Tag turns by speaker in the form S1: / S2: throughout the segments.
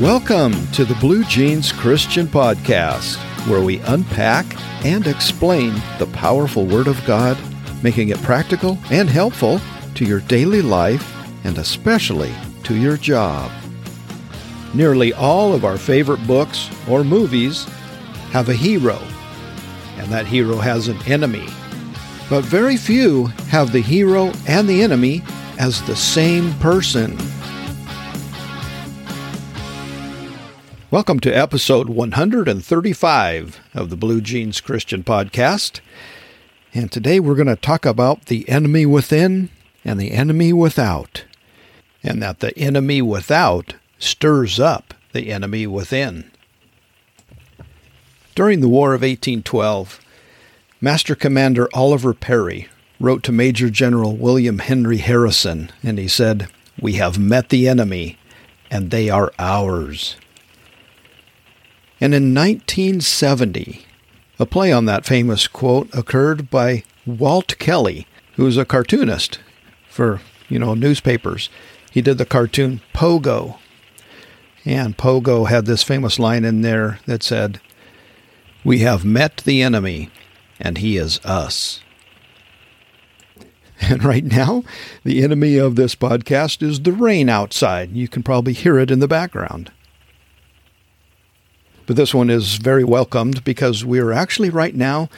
S1: Welcome to the Blue Jeans Christian Podcast, where we unpack and explain the powerful Word of God, making it practical and helpful to your daily life and especially to your job. Nearly all of our favorite books or movies have a hero, and that hero has an enemy. But very few have the hero and the enemy as the same person. Welcome to episode 135 of the Blue Jeans Christian Podcast. And today we're going to talk about the enemy within and the enemy without. And that the enemy without stirs up the enemy within. During the War of 1812, Master Commander Oliver Perry wrote to Major General William Henry Harrison, and he said, We have met the enemy, and they are ours. And in 1970, a play on that famous quote occurred by Walt Kelly, who was a cartoonist for, you know, newspapers. He did the cartoon Pogo. And Pogo had this famous line in there that said, We have met the enemy, and he is us. And right now, the enemy of this podcast is the rain outside. You can probably hear it in the background. But this one is very welcomed because we are actually right now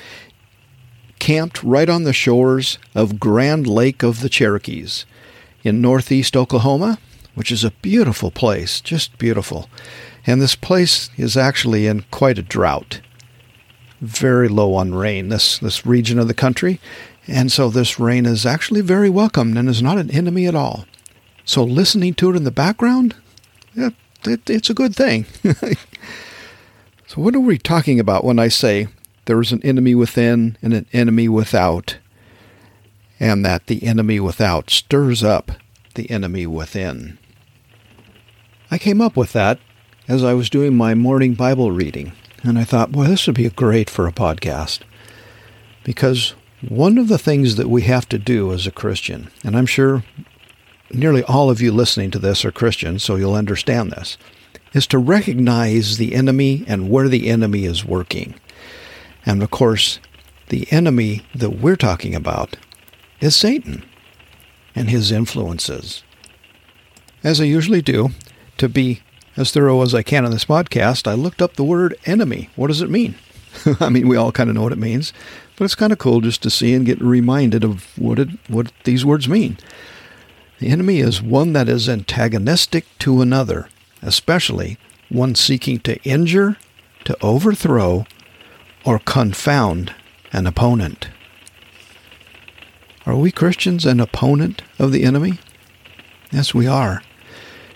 S1: camped right on the shores of Grand Lake of the Cherokees in northeast Oklahoma, which is a beautiful place, just beautiful. And this place is actually in quite a drought. Very low on rain, this, this region of the country. And so this rain is actually very welcomed and is not an enemy at all. So listening to it in the background, yeah, it, it's a good thing. So, what are we talking about when I say there is an enemy within and an enemy without, and that the enemy without stirs up the enemy within? I came up with that as I was doing my morning Bible reading, and I thought, boy, this would be great for a podcast. Because one of the things that we have to do as a Christian, and I'm sure nearly all of you listening to this are Christians, so you'll understand this is to recognize the enemy and where the enemy is working. And of course, the enemy that we're talking about is Satan and his influences. As I usually do, to be as thorough as I can on this podcast, I looked up the word enemy. What does it mean? I mean, we all kind of know what it means, but it's kind of cool just to see and get reminded of what it, what these words mean. The enemy is one that is antagonistic to another especially one seeking to injure, to overthrow, or confound an opponent. Are we Christians an opponent of the enemy? Yes, we are.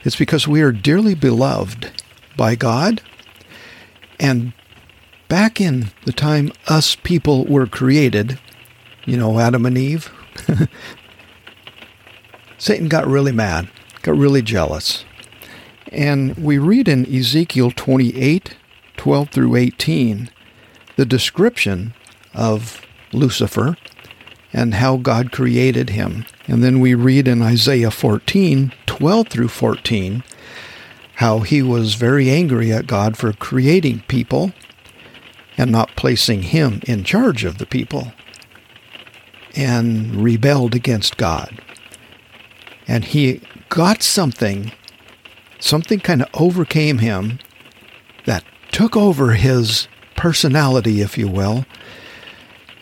S1: It's because we are dearly beloved by God. And back in the time us people were created, you know, Adam and Eve, Satan got really mad, got really jealous. And we read in Ezekiel 28 12 through 18 the description of Lucifer and how God created him. And then we read in Isaiah 14 12 through 14 how he was very angry at God for creating people and not placing him in charge of the people and rebelled against God. And he got something something kind of overcame him that took over his personality, if you will,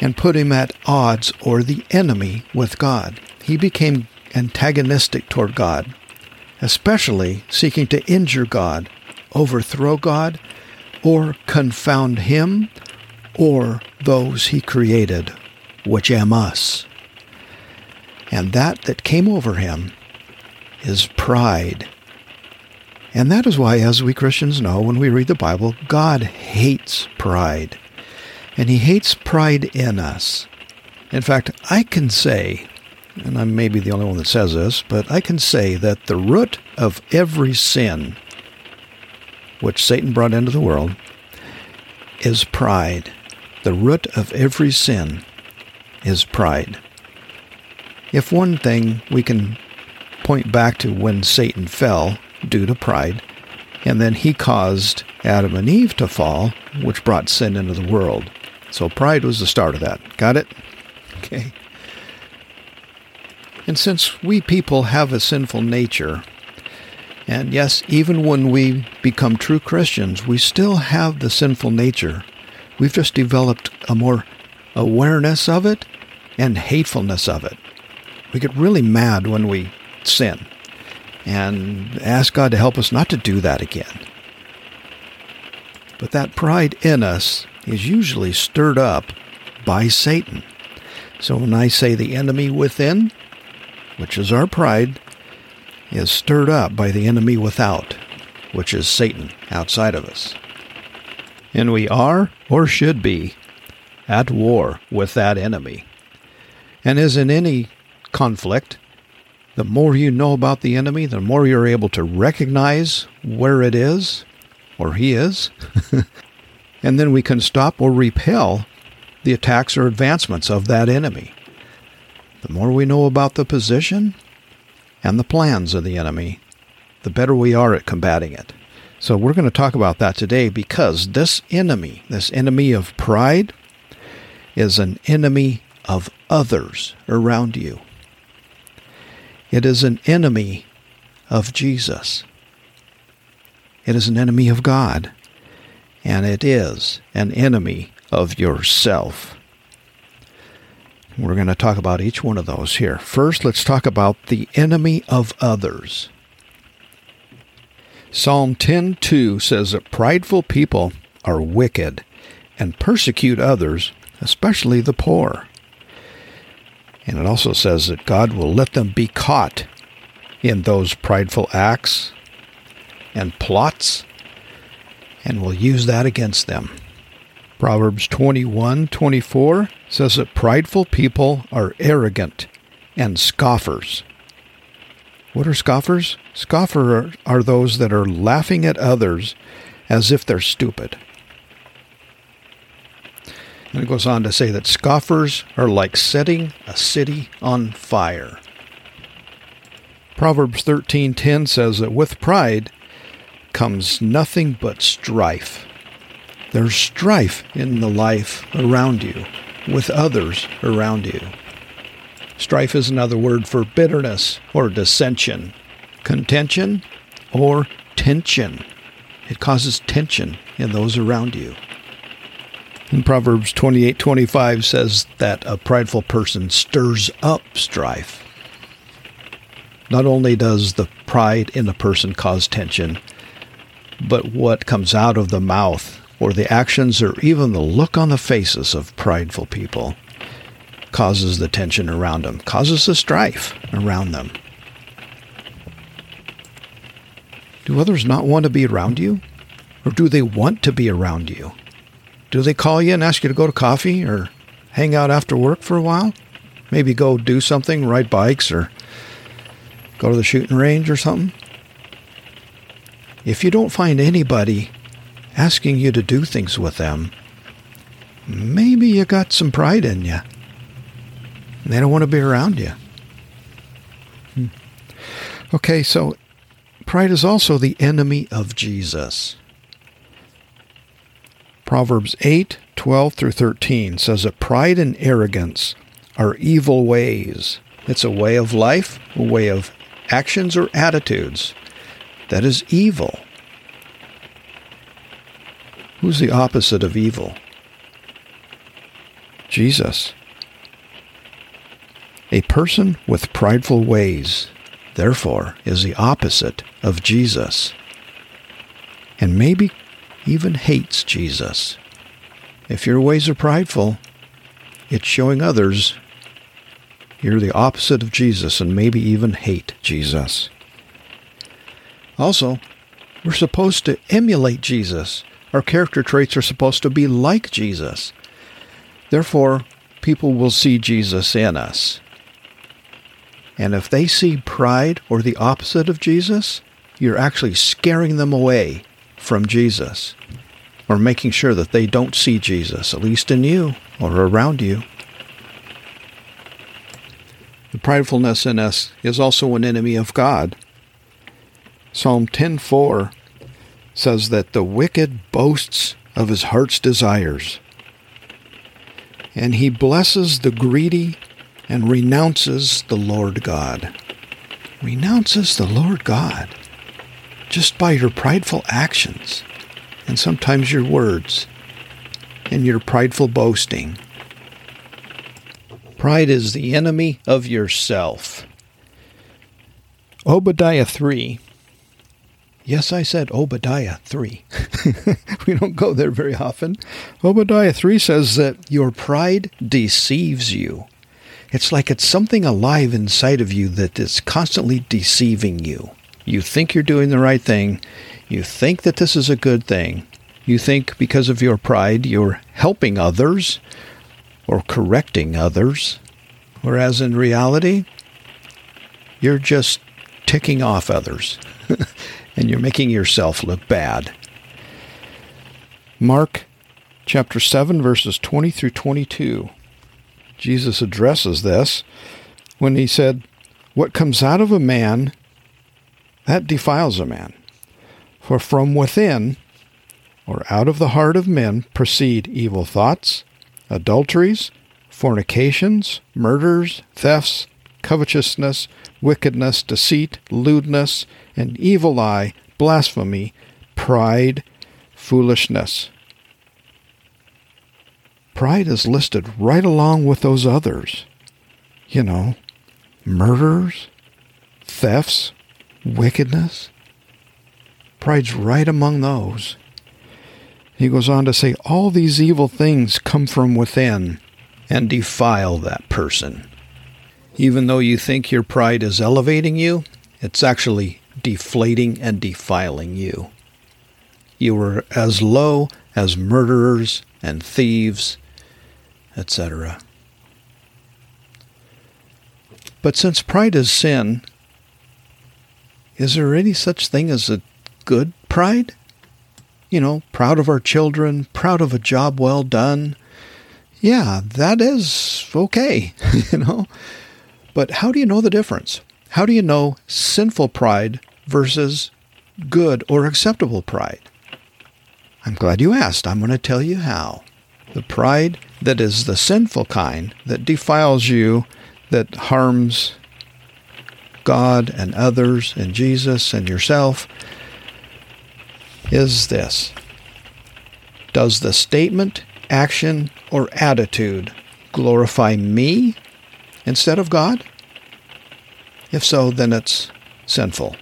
S1: and put him at odds or the enemy with God. He became antagonistic toward God, especially seeking to injure God, overthrow God, or confound him or those he created, which am us. And that that came over him is pride and that is why, as we Christians know when we read the Bible, God hates pride. And He hates pride in us. In fact, I can say, and I may be the only one that says this, but I can say that the root of every sin which Satan brought into the world is pride. The root of every sin is pride. If one thing we can point back to when Satan fell due to pride, And then he caused Adam and Eve to fall, which brought sin into the world. So pride was the start of that. Got it? Okay. And since we people have a sinful nature, and yes, even when we become true Christians, we still have the sinful nature. We've just developed a more awareness of it and hatefulness of it. We get really mad when we sin and ask God to help us not to do that again. But that pride in us is usually stirred up by Satan. So when I say the enemy within, which is our pride, is stirred up by the enemy without, which is Satan outside of us. And we are, or should be, at war with that enemy. And as in any conflict, the more you know about the enemy, the more you're able to recognize where it is, or he is, and then we can stop or repel the attacks or advancements of that enemy. The more we know about the position and the plans of the enemy, the better we are at combating it. So we're going to talk about that today because this enemy, this enemy of pride, is an enemy of others around you. It is an enemy of Jesus. It is an enemy of God. And it is an enemy of yourself. We're going to talk about each one of those here. First, let's talk about the enemy of others. Psalm 10:2 says that prideful people are wicked and persecute others, especially the poor. And it also says that God will let them be caught in those prideful acts and plots and will use that against them. Proverbs 21:24 says that prideful people are arrogant and scoffers. What are scoffers? Scoffers are those that are laughing at others as if they're stupid. And it goes on to say that scoffers are like setting a city on fire. Proverbs 13:10 says that with pride comes nothing but strife. There's strife in the life around you, with others around you. Strife is another word for bitterness or dissension, contention or tension. It causes tension in those around you. And Proverbs 28:25 says that a prideful person stirs up strife. Not only does the pride in a person cause tension, but what comes out of the mouth or the actions or even the look on the faces of prideful people causes the tension around them, causes the strife around them. Do others not want to be around you? Or do they want to be around you? Do they call you and ask you to go to coffee or hang out after work for a while? Maybe go do something, ride bikes, or go to the shooting range or something? If you don't find anybody asking you to do things with them, maybe you got some pride in you. They don't want to be around you. Hmm. Okay, so pride is also the enemy of Jesus. Proverbs 8, 12 through 13 says that pride and arrogance are evil ways. It's a way of life, a way of actions or attitudes that is evil. Who's the opposite of evil? Jesus. A person with prideful ways, therefore, is the opposite of Jesus. And maybe even hates Jesus. If your ways are prideful, it's showing others you're the opposite of Jesus and maybe even hate Jesus. Also, we're supposed to emulate Jesus. Our character traits are supposed to be like Jesus. Therefore, people will see Jesus in us. And if they see pride or the opposite of Jesus, you're actually scaring them away from Jesus or making sure that they don't see Jesus, at least in you or around you. The pridefulness in us is also an enemy of God. Psalm 10:4 says that the wicked boasts of his heart's desires, and he blesses the greedy and renounces the Lord God. Renounces the Lord God just by your prideful actions and sometimes your words and your prideful boasting. Pride is the enemy of yourself. Obadiah 3. Yes, I said Obadiah 3. we don't go there very often. Obadiah 3 says that your pride deceives you. It's like it's something alive inside of you that is constantly deceiving you. You think you're doing the right thing. You think that this is a good thing. You think because of your pride you're helping others or correcting others, whereas in reality, you're just ticking off others and you're making yourself look bad. Mark chapter 7, verses 20 through 22. Jesus addresses this when he said, What comes out of a man, that defiles a man. For from within, or out of the heart of men, proceed evil thoughts, adulteries, fornications, murders, thefts, covetousness, wickedness, deceit, lewdness, an evil eye, blasphemy, pride, foolishness. Pride is listed right along with those others. You know, murders, thefts, wickedness. Pride's right among those. He goes on to say, all these evil things come from within and defile that person. Even though you think your pride is elevating you, it's actually deflating and defiling you. You are as low as murderers and thieves, etc. But since pride is sin, is there any such thing as a good pride? You know, proud of our children, proud of a job well done. Yeah, that is okay, you know. But how do you know the difference? How do you know sinful pride versus good or acceptable pride? I'm glad you asked. I'm going to tell you how. The pride that is the sinful kind, that defiles you, that harms God and others and Jesus and yourself, is this Does the statement, action, or attitude glorify me instead of God? If so, then it's sinful.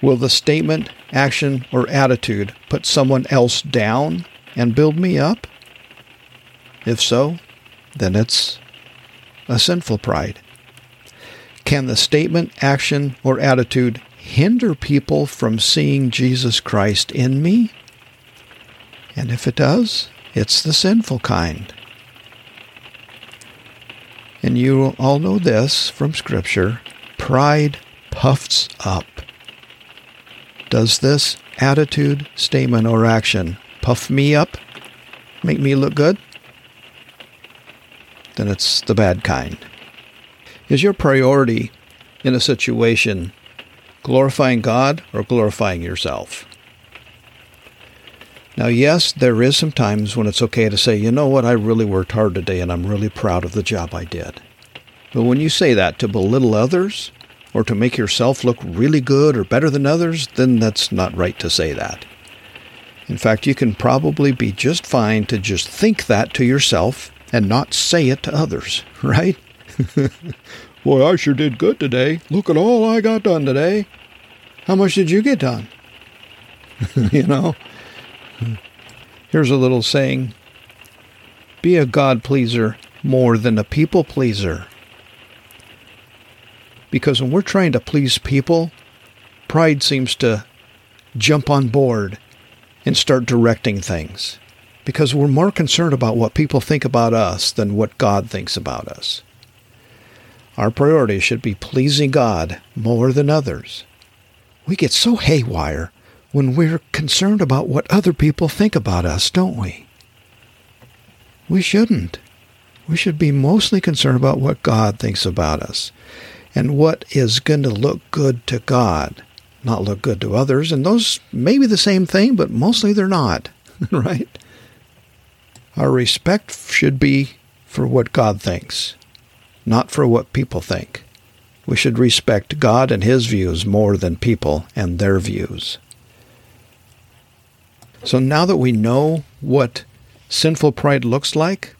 S1: Will the statement, action, or attitude put someone else down and build me up? If so, then it's a sinful pride. Can the statement, action, or attitude hinder people from seeing Jesus Christ in me? And if it does, it's the sinful kind. And you all know this from Scripture pride puffs up. Does this attitude, statement, or action puff me up? Make me look good? Then it's the bad kind. Is your priority in a situation glorifying God or glorifying yourself? Now, yes, there is some times when it's okay to say, you know what, I really worked hard today and I'm really proud of the job I did. But when you say that to belittle others or to make yourself look really good or better than others, then that's not right to say that. In fact, you can probably be just fine to just think that to yourself and not say it to others, right? Boy, I sure did good today. Look at all I got done today. How much did you get done? you know? Here's a little saying Be a God pleaser more than a people pleaser. Because when we're trying to please people, pride seems to jump on board and start directing things. Because we're more concerned about what people think about us than what God thinks about us. Our priority should be pleasing God more than others. We get so haywire when we're concerned about what other people think about us, don't we? We shouldn't. We should be mostly concerned about what God thinks about us and what is going to look good to God, not look good to others, and those may be the same thing, but mostly they're not, right? Our respect should be for what God thinks, not for what people think. We should respect God and His views more than people and their views. So now that we know what sinful pride looks like,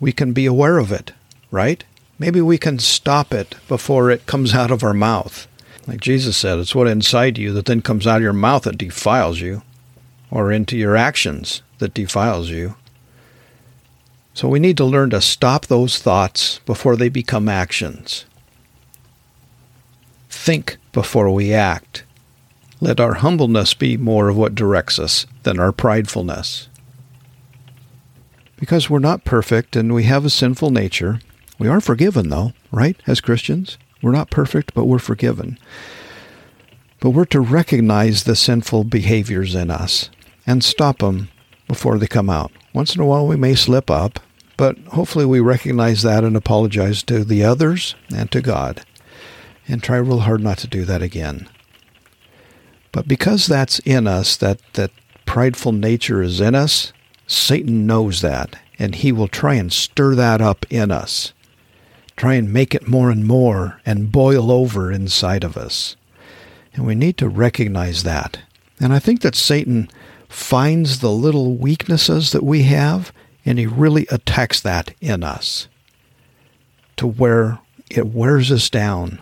S1: we can be aware of it, right? Maybe we can stop it before it comes out of our mouth. Like Jesus said, it's what inside you that then comes out of your mouth that defiles you, or into your actions that defiles you. So we need to learn to stop those thoughts before they become actions. Think before we act. Let our humbleness be more of what directs us than our pridefulness. Because we're not perfect and we have a sinful nature, we are forgiven, though, right, as Christians? We're not perfect, but we're forgiven. But we're to recognize the sinful behaviors in us and stop them before they come out. Once in a while, we may slip up, but hopefully, we recognize that and apologize to the others and to God and try real hard not to do that again. But because that's in us, that, that prideful nature is in us, Satan knows that, and he will try and stir that up in us. Try and make it more and more and boil over inside of us. And we need to recognize that. And I think that Satan finds the little weaknesses that we have and he really attacks that in us to where it wears us down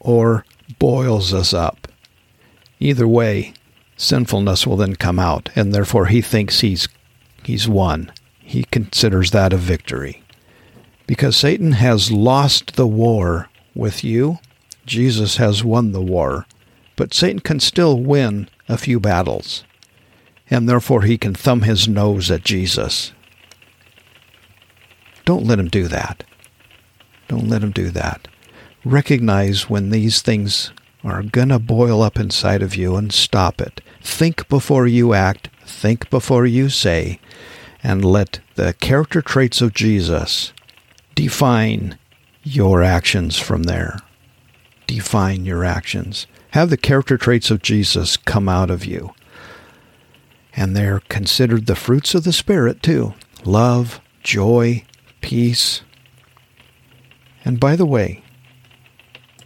S1: or boils us up. Either way, sinfulness will then come out, and therefore he thinks he's he's won. He considers that a victory. Because Satan has lost the war with you, Jesus has won the war, but Satan can still win a few battles, and therefore he can thumb his nose at Jesus. Don't let him do that. Don't let him do that recognize when these things are going to boil up inside of you and stop it. Think before you act, think before you say, and let the character traits of Jesus define your actions from there. Define your actions. Have the character traits of Jesus come out of you. And they're considered the fruits of the Spirit, too love, joy, peace. And by the way,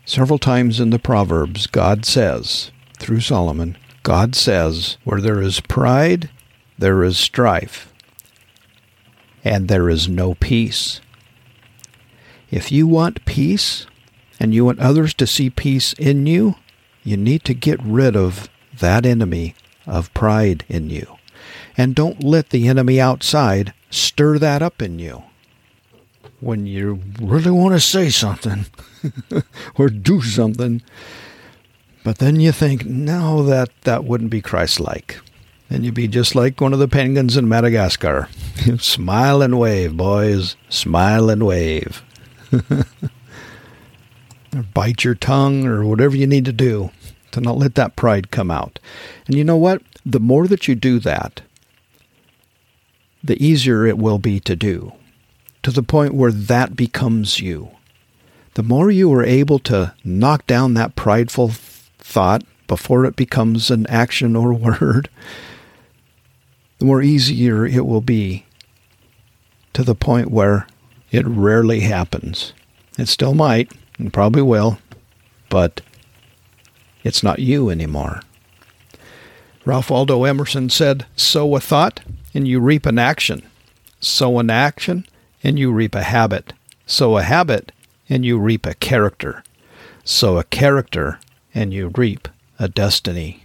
S1: Several times in the Proverbs, God says, through Solomon, God says, where there is pride, there is strife, and there is no peace. If you want peace, and you want others to see peace in you, you need to get rid of that enemy of pride in you. And don't let the enemy outside stir that up in you when you really want to say something or do something, but then you think, no, that, that wouldn't be Christ like. Then you'd be just like one of the penguins in Madagascar. Smile and wave, boys. Smile and wave. or bite your tongue or whatever you need to do to not let that pride come out. And you know what? The more that you do that, the easier it will be to do to the point where that becomes you. The more you are able to knock down that prideful thought before it becomes an action or word, the more easier it will be to the point where it rarely happens. It still might, and probably will, but it's not you anymore. Ralph Waldo Emerson said, Sow a thought, and you reap an action. Sow an action, and you reap a habit. Sow a habit, and you reap a character. Sow a character, and you reap a destiny.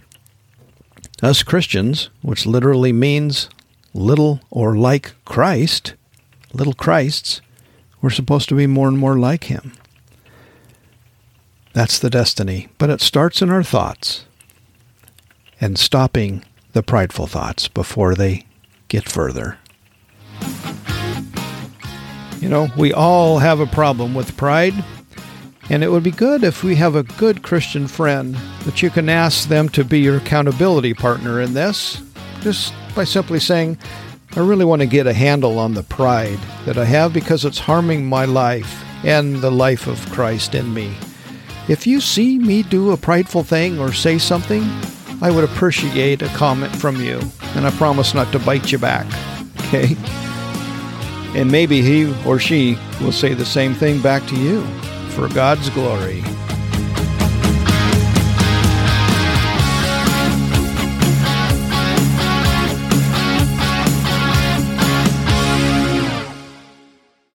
S1: Us Christians, which literally means little or like Christ, little Christs, we're supposed to be more and more like Him. That's the destiny. But it starts in our thoughts and stopping the prideful thoughts before they get further. You know, we all have a problem with pride, and it would be good if we have a good Christian friend that you can ask them to be your accountability partner in this, just by simply saying, I really want to get a handle on the pride that I have because it's harming my life and the life of Christ in me. If you see me do a prideful thing or say something, I would appreciate a comment from you, and I promise not to bite you back. Okay? And maybe he or she will say the same thing back to you for God's glory.